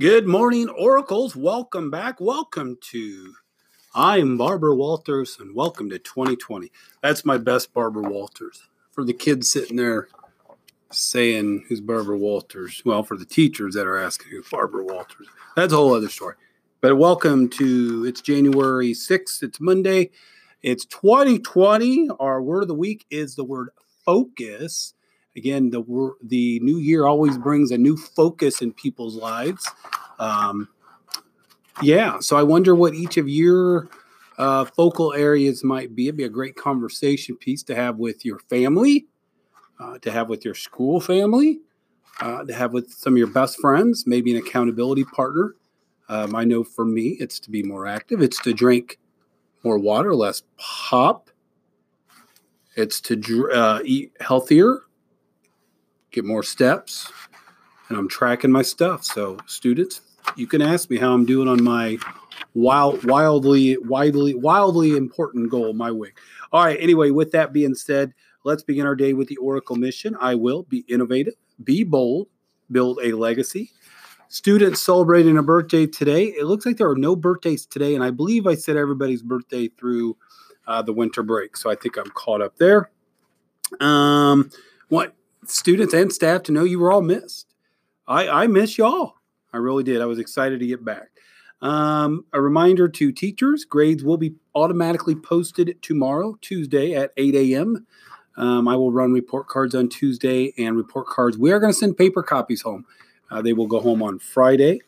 Good morning, Oracles. Welcome back. Welcome to I'm Barbara Walters, and welcome to 2020. That's my best Barbara Walters. For the kids sitting there saying who's Barbara Walters, well, for the teachers that are asking who's Barbara Walters, that's a whole other story. But welcome to it's January 6th, it's Monday, it's 2020. Our word of the week is the word focus. Again, the the new year always brings a new focus in people's lives. Um, yeah, so I wonder what each of your uh, focal areas might be. It'd be a great conversation piece to have with your family, uh, to have with your school family, uh, to have with some of your best friends, maybe an accountability partner. Um, I know for me, it's to be more active. It's to drink more water, less pop. It's to uh, eat healthier, get more steps, and I'm tracking my stuff. So, students, you can ask me how I'm doing on my wild, wildly, widely, wildly important goal, my wig. All right. Anyway, with that being said, let's begin our day with the Oracle mission. I will be innovative, be bold, build a legacy. Students celebrating a birthday today. It looks like there are no birthdays today, and I believe I said everybody's birthday through uh, the winter break, so I think I'm caught up there. Um, what students and staff to know you were all missed. I, I miss y'all. I really did. I was excited to get back. Um, a reminder to teachers grades will be automatically posted tomorrow, Tuesday at 8 a.m. Um, I will run report cards on Tuesday and report cards. We are going to send paper copies home. Uh, they will go home on Friday.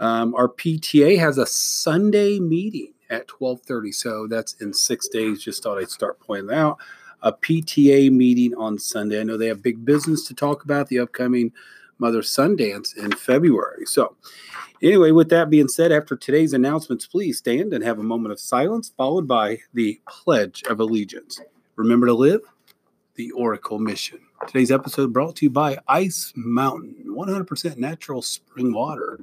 Um, our PTA has a Sunday meeting at 12:30, so that's in six days. Just thought I'd start pointing out a PTA meeting on Sunday. I know they have big business to talk about the upcoming Mother Sundance in February. So, anyway, with that being said, after today's announcements, please stand and have a moment of silence, followed by the Pledge of Allegiance. Remember to live the Oracle mission. Today's episode brought to you by Ice Mountain, 100% natural spring water.